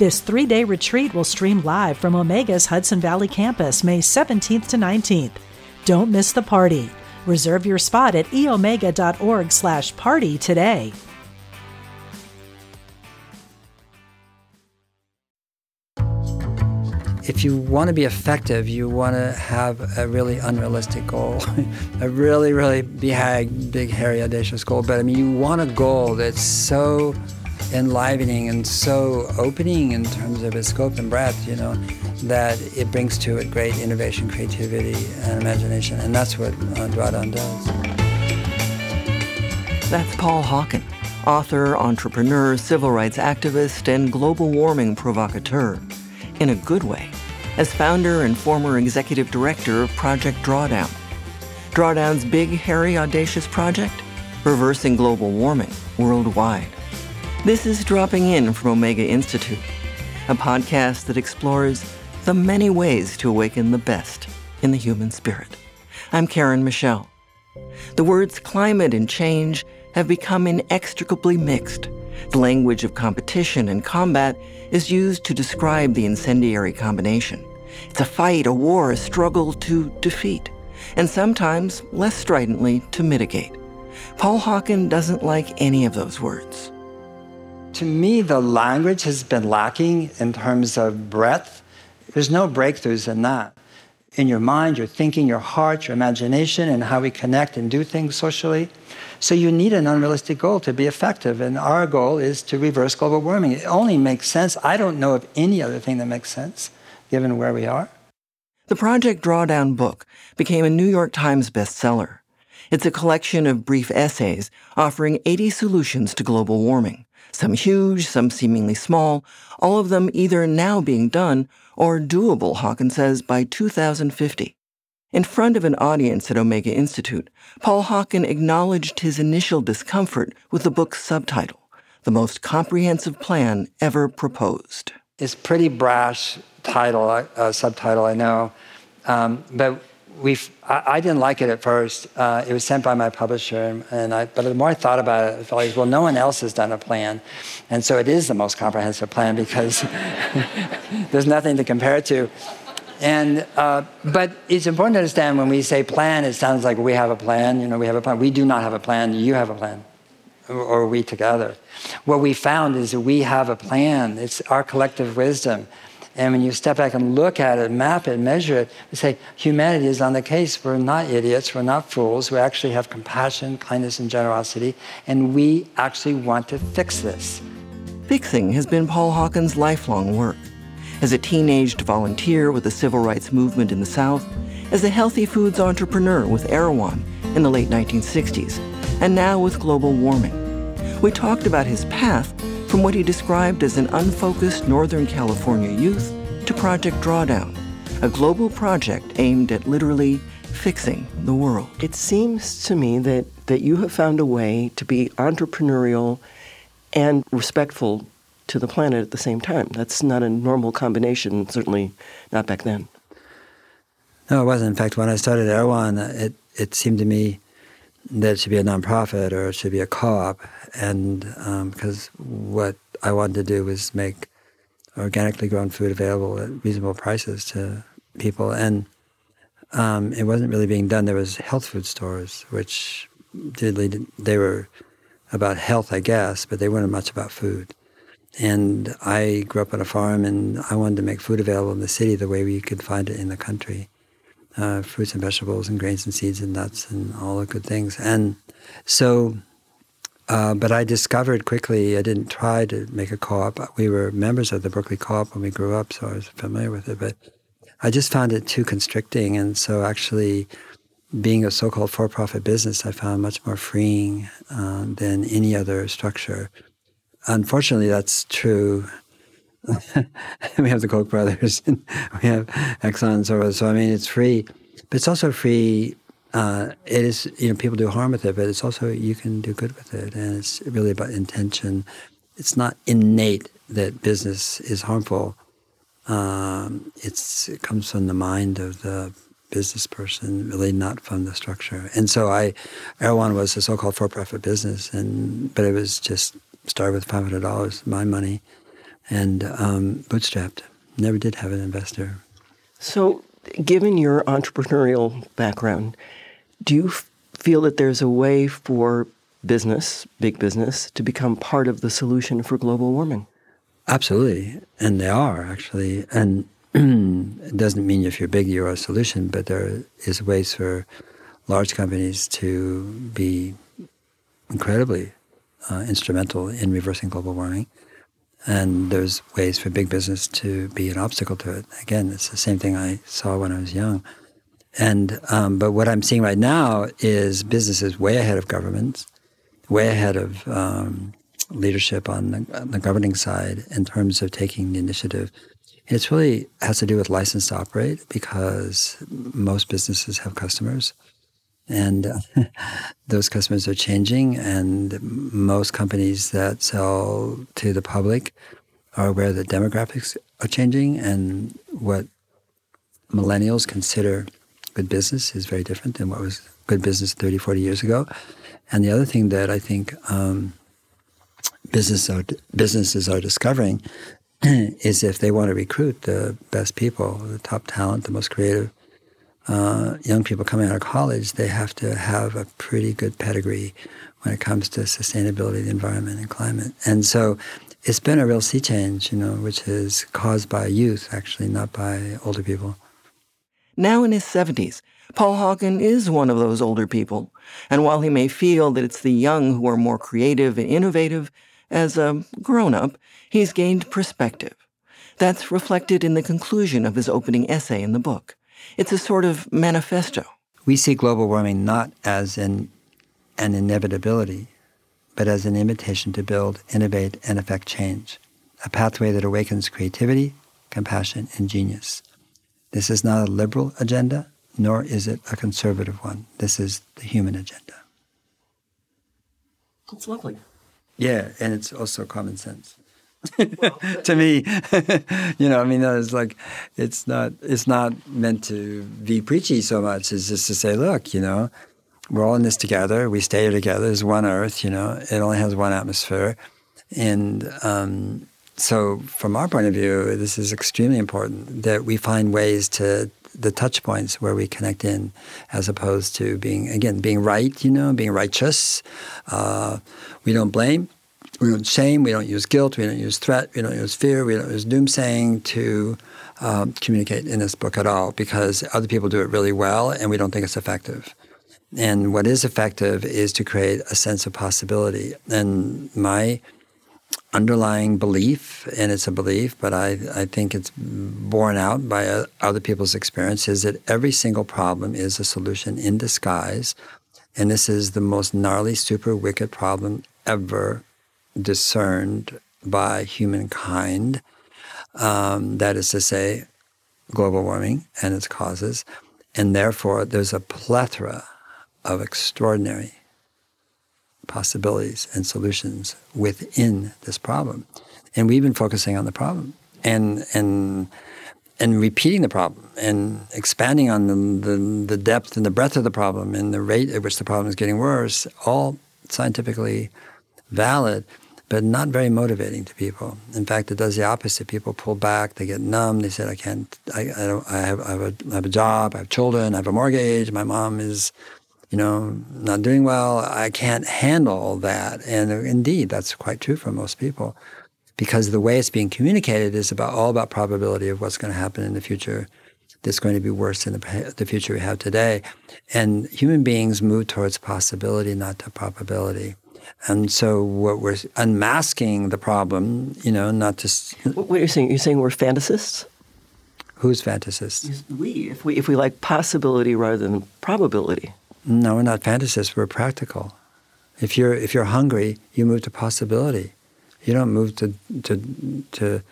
This three day retreat will stream live from Omega's Hudson Valley campus May 17th to 19th. Don't miss the party. Reserve your spot at eomega.org slash party today. If you want to be effective, you want to have a really unrealistic goal, a really, really big, big, hairy, audacious goal. But I mean, you want a goal that's so enlivening and so opening in terms of its scope and breadth, you know, that it brings to it great innovation, creativity, and imagination. And that's what uh, Drawdown does. That's Paul Hawken, author, entrepreneur, civil rights activist, and global warming provocateur. In a good way, as founder and former executive director of Project Drawdown. Drawdown's big, hairy, audacious project? Reversing global warming worldwide. This is Dropping In from Omega Institute, a podcast that explores the many ways to awaken the best in the human spirit. I'm Karen Michelle. The words climate and change have become inextricably mixed. The language of competition and combat is used to describe the incendiary combination. It's a fight, a war, a struggle to defeat, and sometimes, less stridently, to mitigate. Paul Hawken doesn't like any of those words. To me, the language has been lacking in terms of breadth. There's no breakthroughs in that. In your mind, your thinking, your heart, your imagination, and how we connect and do things socially. So you need an unrealistic goal to be effective. And our goal is to reverse global warming. It only makes sense. I don't know of any other thing that makes sense given where we are. The Project Drawdown book became a New York Times bestseller. It's a collection of brief essays offering 80 solutions to global warming some huge, some seemingly small, all of them either now being done or doable, Hawken says, by 2050. In front of an audience at Omega Institute, Paul Hawken acknowledged his initial discomfort with the book's subtitle, The Most Comprehensive Plan Ever Proposed. It's pretty brash title, uh, subtitle, I know. Um, but we I, I, didn't like it at first. Uh, it was sent by my publisher, and, and I, but the more I thought about it, I felt like, well, no one else has done a plan, and so it is the most comprehensive plan because there's nothing to compare it to. And uh, but it's important to understand when we say plan, it sounds like we have a plan. You know, we have a plan. We do not have a plan. You have a plan, or, or we together. What we found is that we have a plan. It's our collective wisdom and when you step back and look at it, map it, measure it, we say humanity is on the case. We're not idiots, we're not fools. We actually have compassion, kindness, and generosity, and we actually want to fix this. Fixing has been Paul Hawken's lifelong work. As a teenaged volunteer with the civil rights movement in the South, as a healthy foods entrepreneur with Erewhon in the late 1960s, and now with global warming. We talked about his path from what he described as an unfocused Northern California youth to Project Drawdown, a global project aimed at literally fixing the world. It seems to me that, that you have found a way to be entrepreneurial and respectful to the planet at the same time. That's not a normal combination, certainly not back then. No, it wasn't. In fact, when I started Erewhon, it, it seemed to me that it should be a nonprofit or it should be a co-op, and because um, what I wanted to do was make organically grown food available at reasonable prices to people, and um, it wasn't really being done. There was health food stores, which did they were about health, I guess, but they weren't much about food. And I grew up on a farm, and I wanted to make food available in the city the way we could find it in the country uh, fruits and vegetables and grains and seeds and nuts and all the good things. And so, uh, but I discovered quickly, I didn't try to make a co op. We were members of the Berkeley Co op when we grew up, so I was familiar with it. But I just found it too constricting. And so, actually, being a so called for profit business, I found much more freeing uh, than any other structure. Unfortunately, that's true we have the Koch brothers, and we have Exxon, so so I mean it's free, but it's also free. Uh, it is you know people do harm with it, but it's also you can do good with it, and it's really about intention. It's not innate that business is harmful. Um, it's it comes from the mind of the business person, really not from the structure. And so I, Erewhon was a so-called for-profit business, and but it was just started with five hundred dollars, my money, and um, bootstrapped. Never did have an investor. So, given your entrepreneurial background, do you feel that there's a way for business, big business, to become part of the solution for global warming? Absolutely, and they are actually, and it doesn't mean if you're big you're a solution, but there is ways for large companies to be incredibly uh, instrumental in reversing global warming. And there's ways for big business to be an obstacle to it. Again, it's the same thing I saw when I was young. And um, but what I'm seeing right now is businesses way ahead of governments, way ahead of um, leadership on the, on the, governing side in terms of taking the initiative. And it's really has to do with license to operate because most businesses have customers and those customers are changing. And most companies that sell to the public are aware that demographics are changing, and what millennials consider good business is very different than what was good business 30, 40 years ago. And the other thing that I think um, business are, businesses are discovering is if they want to recruit the best people, the top talent, the most creative uh, young people coming out of college, they have to have a pretty good pedigree when it comes to sustainability, the environment, and climate. And so it's been a real sea change, you know, which is caused by youth, actually, not by older people. Now in his 70s, Paul Hawken is one of those older people. And while he may feel that it's the young who are more creative and innovative, as a grown up, he's gained perspective. That's reflected in the conclusion of his opening essay in the book. It's a sort of manifesto. We see global warming not as an, an inevitability, but as an invitation to build, innovate, and effect change, a pathway that awakens creativity, compassion, and genius. This is not a liberal agenda, nor is it a conservative one. This is the human agenda. It's lovely. Yeah, and it's also common sense. to me, you know, I mean, it's like it's not it's not meant to be preachy so much. It's just to say, look, you know, we're all in this together. We stay together. There's one Earth. You know, it only has one atmosphere, and um, so from our point of view, this is extremely important that we find ways to the touch points where we connect in, as opposed to being again being right. You know, being righteous. Uh, we don't blame we don't shame, we don't use guilt, we don't use threat, we don't use fear, we don't use doomsaying to um, communicate in this book at all because other people do it really well and we don't think it's effective. And what is effective is to create a sense of possibility. And my underlying belief, and it's a belief, but I, I think it's borne out by uh, other people's experience, is that every single problem is a solution in disguise. And this is the most gnarly, super wicked problem ever discerned by humankind. Um, that is to say, global warming and its causes. And therefore, there's a plethora of extraordinary possibilities and solutions within this problem. And we've been focusing on the problem and, and, and repeating the problem and expanding on the, the, the depth and the breadth of the problem and the rate at which the problem is getting worse, all scientifically valid, but not very motivating to people. In fact, it does the opposite. People pull back, they get numb. They say, "I can't. I, I don't. I have, I have, a, I have a job. I have children. I have a mortgage. My mom is." You know, not doing well. I can't handle that. And indeed, that's quite true for most people because the way it's being communicated is about all about probability of what's going to happen in the future that's going to be worse than the, the future we have today. And human beings move towards possibility, not to probability. And so what we're unmasking the problem, you know, not just What you're you saying? You're saying we're fantasists? Who's fantasists? We, if we if we like possibility rather than probability. No, we're not fantasists. We're practical. If you're if you're hungry, you move to possibility. You don't move to to to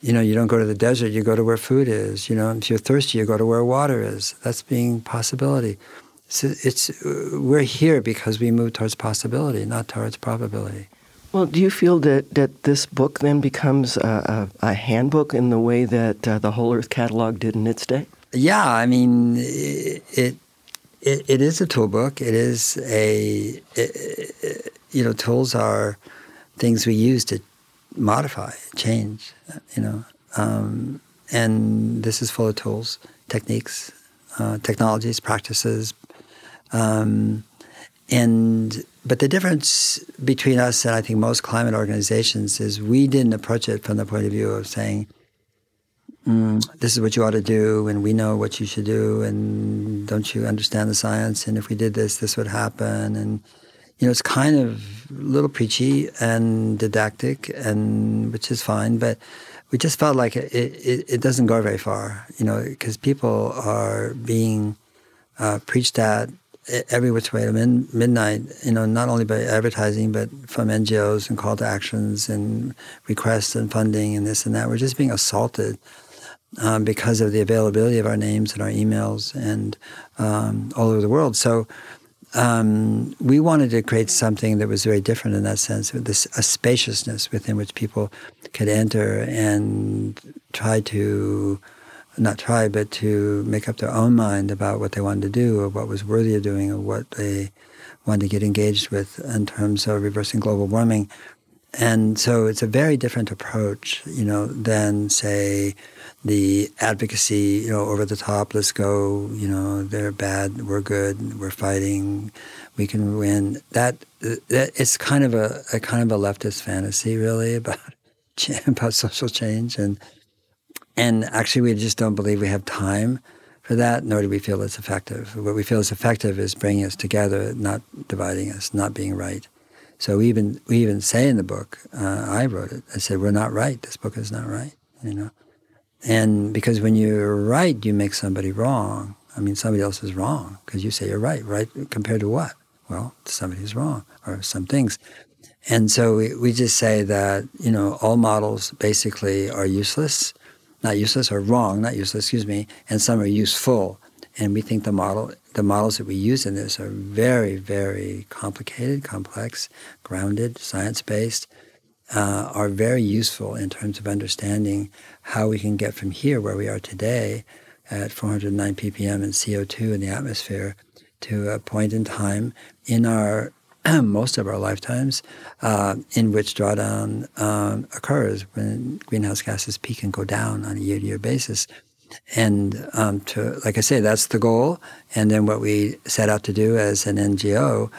You know, you don't go to the desert, you go to where food is. You know, if you're thirsty, you go to where water is. That's being possibility. So it's we're here because we move towards possibility, not towards probability. Well, do you feel that, that this book then becomes a, a, a handbook in the way that uh, the Whole Earth Catalog did in its day? Yeah, I mean, it, it it is a tool book. It is a it, you know, tools are things we use to modify, change. You know, um, and this is full of tools, techniques, uh, technologies, practices, um, and but the difference between us and I think most climate organizations is we didn't approach it from the point of view of saying, mm, "This is what you ought to do," and we know what you should do, and don't you understand the science? And if we did this, this would happen, and you know, it's kind of a little preachy and didactic, and which is fine, but we just felt like it, it, it doesn't go very far, you know, because people are being uh, preached at every which way to min- midnight, you know, not only by advertising, but from NGOs and call to actions and requests and funding and this and that. We're just being assaulted um, because of the availability of our names and our emails and um, all over the world. So um, we wanted to create something that was very different in that sense, this a spaciousness within which people could enter and try to not try, but to make up their own mind about what they wanted to do or what was worthy of doing or what they wanted to get engaged with in terms of reversing global warming. And so it's a very different approach, you know, than say the advocacy, you know, over the top, let's go, you know, they're bad, we're good, we're fighting, we can win. That, that it's kind of a, a kind of a leftist fantasy, really, about about social change, and and actually, we just don't believe we have time for that, nor do we feel it's effective. What we feel is effective is bringing us together, not dividing us, not being right. So we even we even say in the book, uh, I wrote it. I said, "We're not right. This book is not right." You know. And because when you're right, you make somebody wrong. I mean, somebody else is wrong because you say you're right. Right compared to what? Well, somebody who's wrong or some things. And so we, we just say that, you know, all models basically are useless, not useless or wrong, not useless, excuse me, and some are useful. And we think the model, the models that we use in this are very, very complicated, complex, grounded, science-based, uh, are very useful in terms of understanding how we can get from here, where we are today, at 409 ppm and CO2 in the atmosphere, to a point in time in our most of our lifetimes uh, in which drawdown um, occurs when greenhouse gases peak and go down on a year-to-year basis. And um, to, like I say, that's the goal. And then what we set out to do as an NGO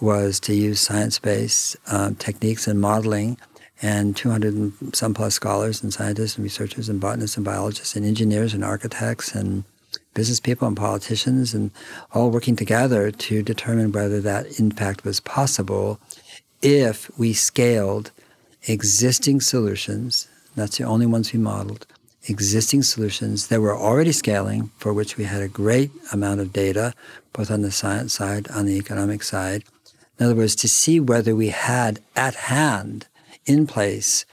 was to use science-based um, techniques and modeling and 200 and some plus scholars and scientists and researchers and botanists and biologists and engineers and architects and business people and politicians and all working together to determine whether that in fact was possible if we scaled existing solutions, that's the only ones we modeled, existing solutions that were already scaling, for which we had a great amount of data, both on the science side, on the economic side. In other words, to see whether we had at hand in place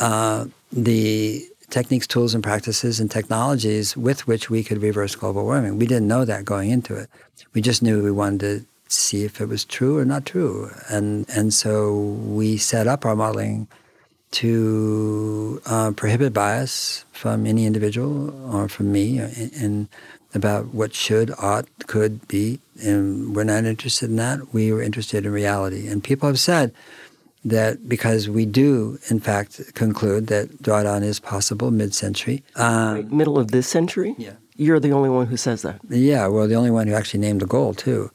uh, the techniques, tools, and practices and technologies with which we could reverse global warming. We didn't know that going into it. We just knew we wanted to see if it was true or not true. And, and so we set up our modeling to uh, prohibit bias from any individual or from me in, about what should, ought, could be. And we're not interested in that. We were interested in reality. And people have said, that because we do, in fact, conclude that drawdown is possible mid-century. Um, middle of this century? Yeah. You're the only one who says that. Yeah, well, the only one who actually named the goal, too.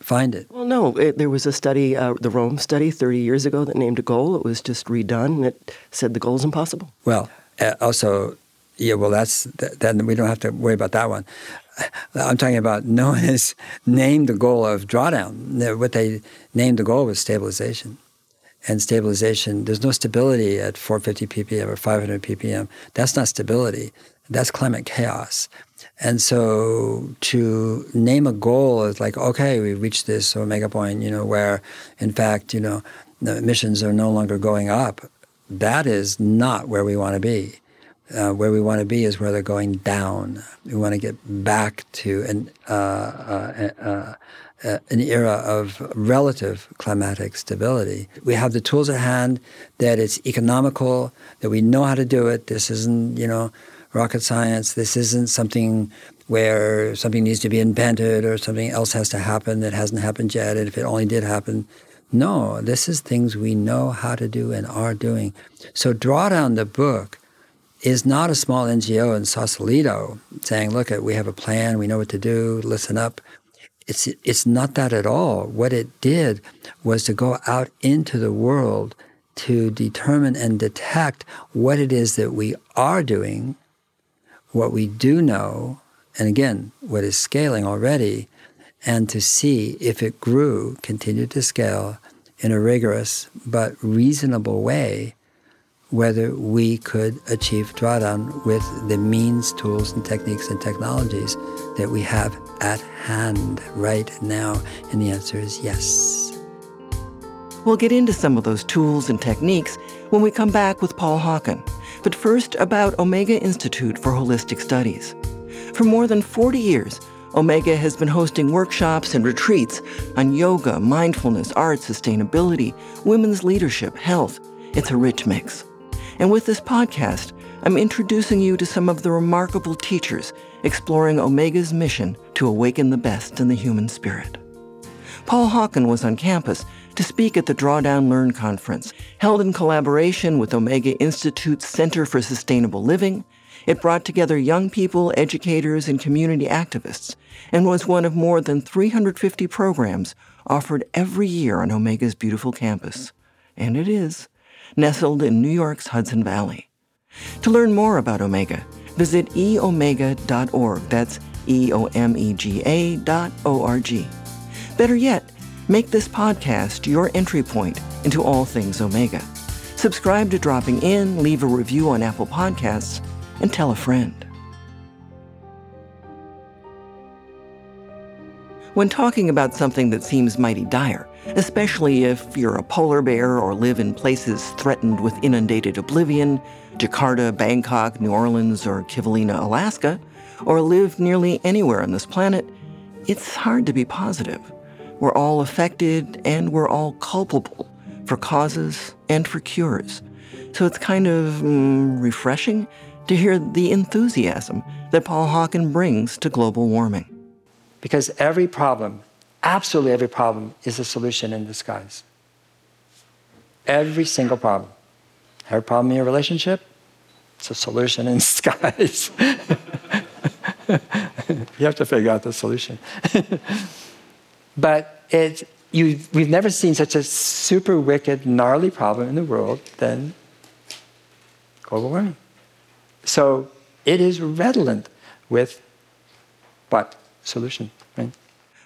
Find it. Well, no, it, there was a study, uh, the Rome study 30 years ago that named a goal. It was just redone, and it said the goal is impossible. Well, uh, also, yeah, well, that's, then we don't have to worry about that one. I'm talking about no one has named the goal of drawdown. What they named the goal was stabilization and stabilization. There's no stability at 450 ppm or 500 ppm. That's not stability. That's climate chaos. And so to name a goal is like, okay, we reached this omega point, you know, where in fact, you know, the emissions are no longer going up. That is not where we want to be. Uh, where we want to be is where they're going down. We want to get back to an, uh, uh, uh, an era of relative climatic stability. We have the tools at hand that it's economical, that we know how to do it. This isn't, you know, rocket science. This isn't something where something needs to be invented or something else has to happen that hasn't happened yet. And if it only did happen, no, this is things we know how to do and are doing. So, Drawdown the book is not a small NGO in Sausalito saying, look, we have a plan, we know what to do, listen up. It's, it's not that at all. What it did was to go out into the world to determine and detect what it is that we are doing, what we do know, and again, what is scaling already, and to see if it grew, continued to scale in a rigorous but reasonable way, whether we could achieve drawdown with the means, tools, and techniques and technologies that we have at hand right now. And the answer is yes. We'll get into some of those tools and techniques when we come back with Paul Hawken. But first, about Omega Institute for Holistic Studies. For more than 40 years, Omega has been hosting workshops and retreats on yoga, mindfulness, art, sustainability, women's leadership, health. It's a rich mix. And with this podcast, I'm introducing you to some of the remarkable teachers exploring Omega's mission to awaken the best in the human spirit. Paul Hawken was on campus to speak at the Drawdown Learn conference, held in collaboration with Omega Institute's Center for Sustainable Living it brought together young people, educators, and community activists, and was one of more than 350 programs offered every year on Omega's beautiful campus. And it is, nestled in New York's Hudson Valley. To learn more about Omega, visit eomega.org. That's E O M E G A dot O R G. Better yet, make this podcast your entry point into all things Omega. Subscribe to Dropping In, leave a review on Apple Podcasts, and tell a friend. When talking about something that seems mighty dire, especially if you're a polar bear or live in places threatened with inundated oblivion, Jakarta, Bangkok, New Orleans, or Kivalina, Alaska, or live nearly anywhere on this planet, it's hard to be positive. We're all affected and we're all culpable for causes and for cures. So it's kind of mm, refreshing to hear the enthusiasm that Paul Hawken brings to global warming. Because every problem, absolutely every problem, is a solution in disguise. Every single problem. Every problem in your relationship, it's a solution in disguise. you have to figure out the solution. but it, you, we've never seen such a super wicked, gnarly problem in the world than global warming. So it is redolent with what? Solution, right?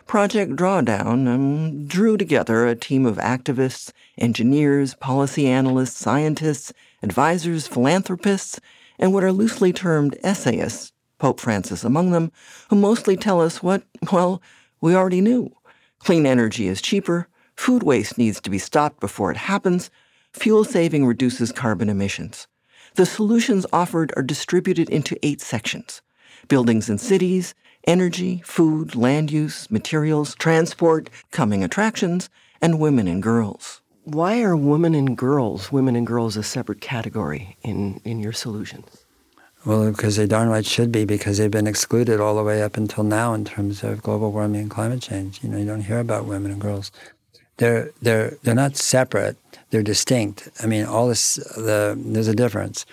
Project Drawdown um, drew together a team of activists, engineers, policy analysts, scientists, advisors, philanthropists, and what are loosely termed essayists, Pope Francis among them, who mostly tell us what, well, we already knew. Clean energy is cheaper, food waste needs to be stopped before it happens, fuel saving reduces carbon emissions. The solutions offered are distributed into eight sections buildings and cities, energy, food, land use, materials, transport, coming attractions, and women and girls. Why are women and girls, women and girls, a separate category in, in your solutions? Well, because they darn right should be, because they've been excluded all the way up until now in terms of global warming and climate change. You know, you don't hear about women and girls. They're they're they're not separate they're distinct. I mean, all this, the, there's a difference.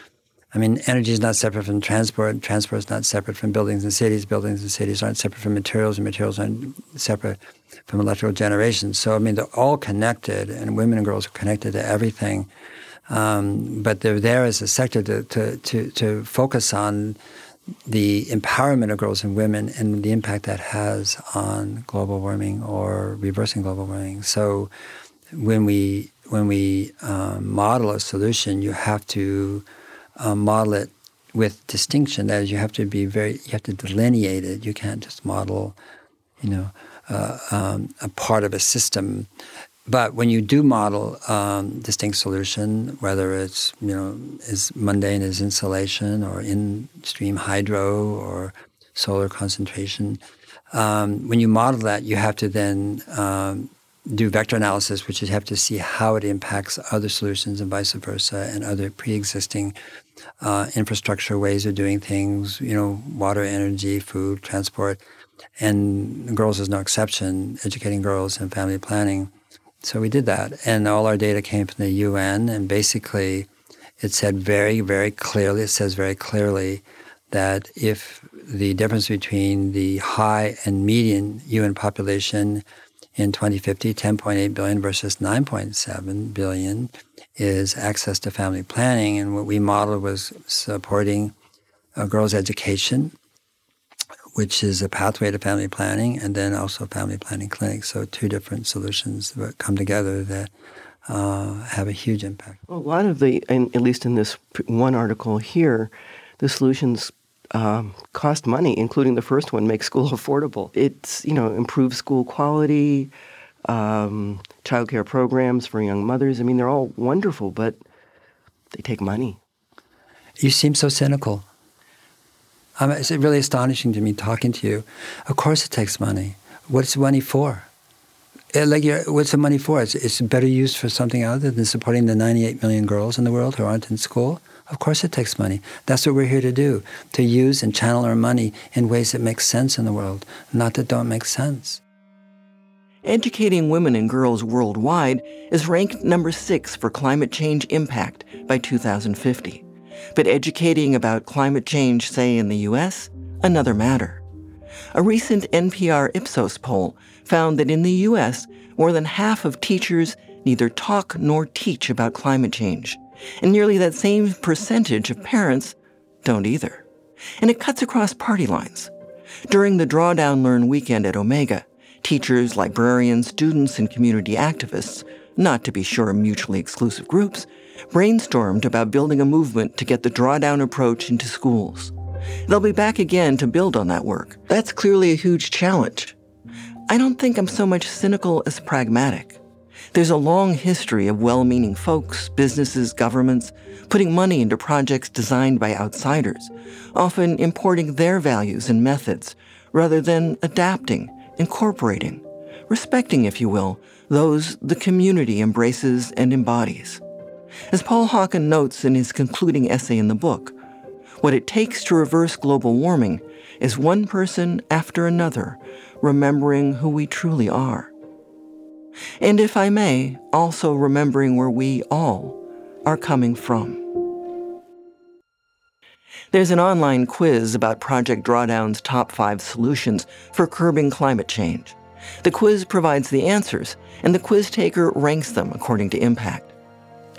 I mean, energy is not separate from transport. Transport is not separate from buildings and cities. Buildings and cities aren't separate from materials, and materials aren't separate from electrical generation. So, I mean, they're all connected, and women and girls are connected to everything. Um, but they're there as a sector to, to, to, to focus on the empowerment of girls and women and the impact that has on global warming or reversing global warming. So, when we when we um, model a solution, you have to uh, model it with distinction. That is, you have to be very, you have to delineate it. You can't just model, you know, uh, um, a part of a system but when you do model um, distinct solution, whether it's you know as mundane as insulation or in-stream hydro or solar concentration, um, when you model that, you have to then um, do vector analysis, which is have to see how it impacts other solutions and vice versa, and other pre-existing uh, infrastructure ways of doing things. You know, water, energy, food, transport, and girls is no exception. Educating girls and family planning so we did that, and all our data came from the UN, and basically, it said very, very clearly. It says very clearly that if the difference between the high and median UN population in 2050, 10.8 billion versus 9.7 billion, is access to family planning, and what we modeled was supporting a girls' education which is a pathway to family planning, and then also family planning clinics. So two different solutions that come together that uh, have a huge impact. Well, a lot of the, at least in this one article here, the solutions um, cost money, including the first one, make school affordable. It's you know improve school quality, um, childcare programs for young mothers. I mean, they're all wonderful, but they take money. You seem so cynical. Um, it's really astonishing to me talking to you. Of course, it takes money. What's money for? It, like, what's the money for? It's, it's better used for something other than supporting the 98 million girls in the world who aren't in school. Of course, it takes money. That's what we're here to do: to use and channel our money in ways that make sense in the world, not that don't make sense. Educating women and girls worldwide is ranked number six for climate change impact by 2050. But educating about climate change, say in the US, another matter. A recent NPR Ipsos poll found that in the US, more than half of teachers neither talk nor teach about climate change, and nearly that same percentage of parents don't either. And it cuts across party lines. During the Drawdown Learn weekend at Omega, teachers, librarians, students, and community activists, not to be sure mutually exclusive groups, brainstormed about building a movement to get the drawdown approach into schools. They'll be back again to build on that work. That's clearly a huge challenge. I don't think I'm so much cynical as pragmatic. There's a long history of well meaning folks, businesses, governments putting money into projects designed by outsiders, often importing their values and methods rather than adapting, incorporating, respecting, if you will, those the community embraces and embodies. As Paul Hawken notes in his concluding essay in the book, what it takes to reverse global warming is one person after another remembering who we truly are. And if I may, also remembering where we all are coming from. There's an online quiz about Project Drawdown's top five solutions for curbing climate change. The quiz provides the answers, and the quiz taker ranks them according to impact.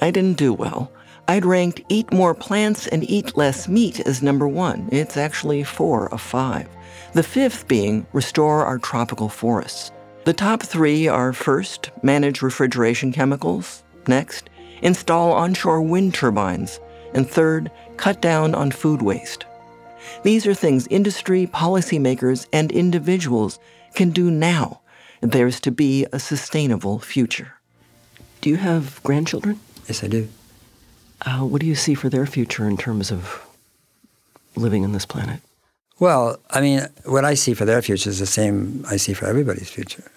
I didn't do well. I'd ranked eat more plants and eat less meat as number one. It's actually four of five. The fifth being restore our tropical forests. The top three are first, manage refrigeration chemicals. Next, install onshore wind turbines. And third, cut down on food waste. These are things industry, policymakers, and individuals can do now. There's to be a sustainable future. Do you have grandchildren? Yes, I do. Uh, what do you see for their future in terms of living on this planet? Well, I mean, what I see for their future is the same I see for everybody's future.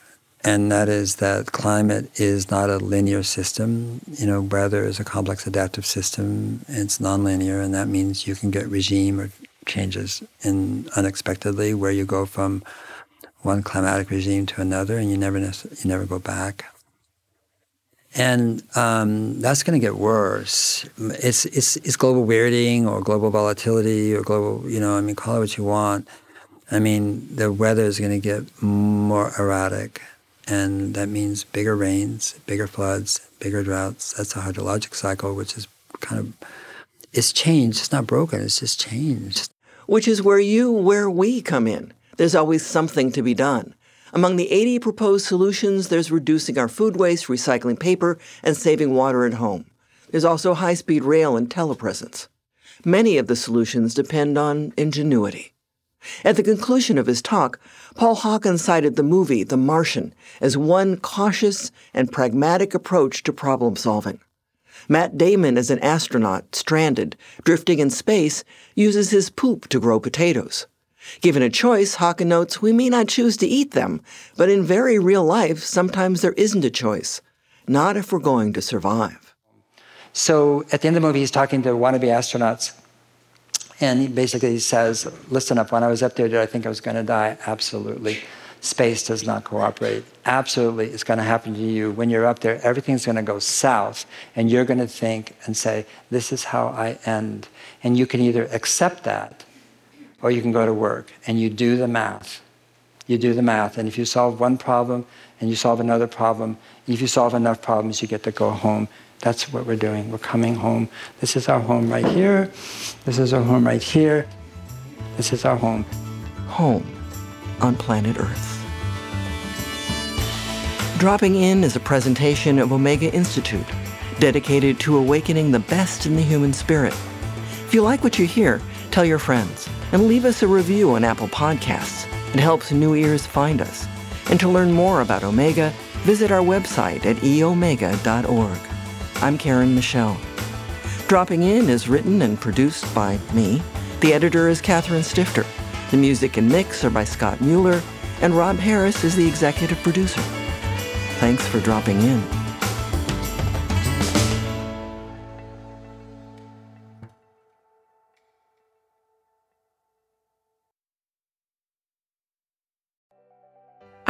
And that is that climate is not a linear system. You know, weather is a complex adaptive system. It's nonlinear, and that means you can get regime or changes in unexpectedly where you go from one climatic regime to another, and you never you never go back and um, that's going to get worse. It's, it's it's global weirding or global volatility or global you know I mean call it what you want. I mean the weather is going to get more erratic, and that means bigger rains, bigger floods, bigger droughts. That's a hydrologic cycle, which is kind of it's changed. It's not broken. It's just changed. Which is where you, where we come in. There's always something to be done. Among the 80 proposed solutions, there's reducing our food waste, recycling paper, and saving water at home. There's also high speed rail and telepresence. Many of the solutions depend on ingenuity. At the conclusion of his talk, Paul Hawken cited the movie The Martian as one cautious and pragmatic approach to problem solving. Matt Damon, as an astronaut stranded, drifting in space, uses his poop to grow potatoes. Given a choice, Hawken notes, we may not choose to eat them, but in very real life, sometimes there isn't a choice. Not if we're going to survive. So at the end of the movie, he's talking to wannabe astronauts and he basically says, listen up, when I was up there, did I think I was going to die? Absolutely. Space does not cooperate. Absolutely, it's going to happen to you. When you're up there, everything's going to go south, and you're going to think and say, this is how I end. And you can either accept that, or you can go to work, and you do the math. You do the math, and if you solve one problem, and you solve another problem, if you solve enough problems, you get to go home that's what we're doing. We're coming home. This is our home right here. This is our home right here. This is our home. Home on planet Earth. Dropping In is a presentation of Omega Institute, dedicated to awakening the best in the human spirit. If you like what you hear, tell your friends and leave us a review on Apple Podcasts. It helps new ears find us. And to learn more about Omega, visit our website at eomega.org. I'm Karen Michelle. Dropping In is written and produced by me. The editor is Catherine Stifter. The music and mix are by Scott Mueller, and Rob Harris is the executive producer. Thanks for dropping in.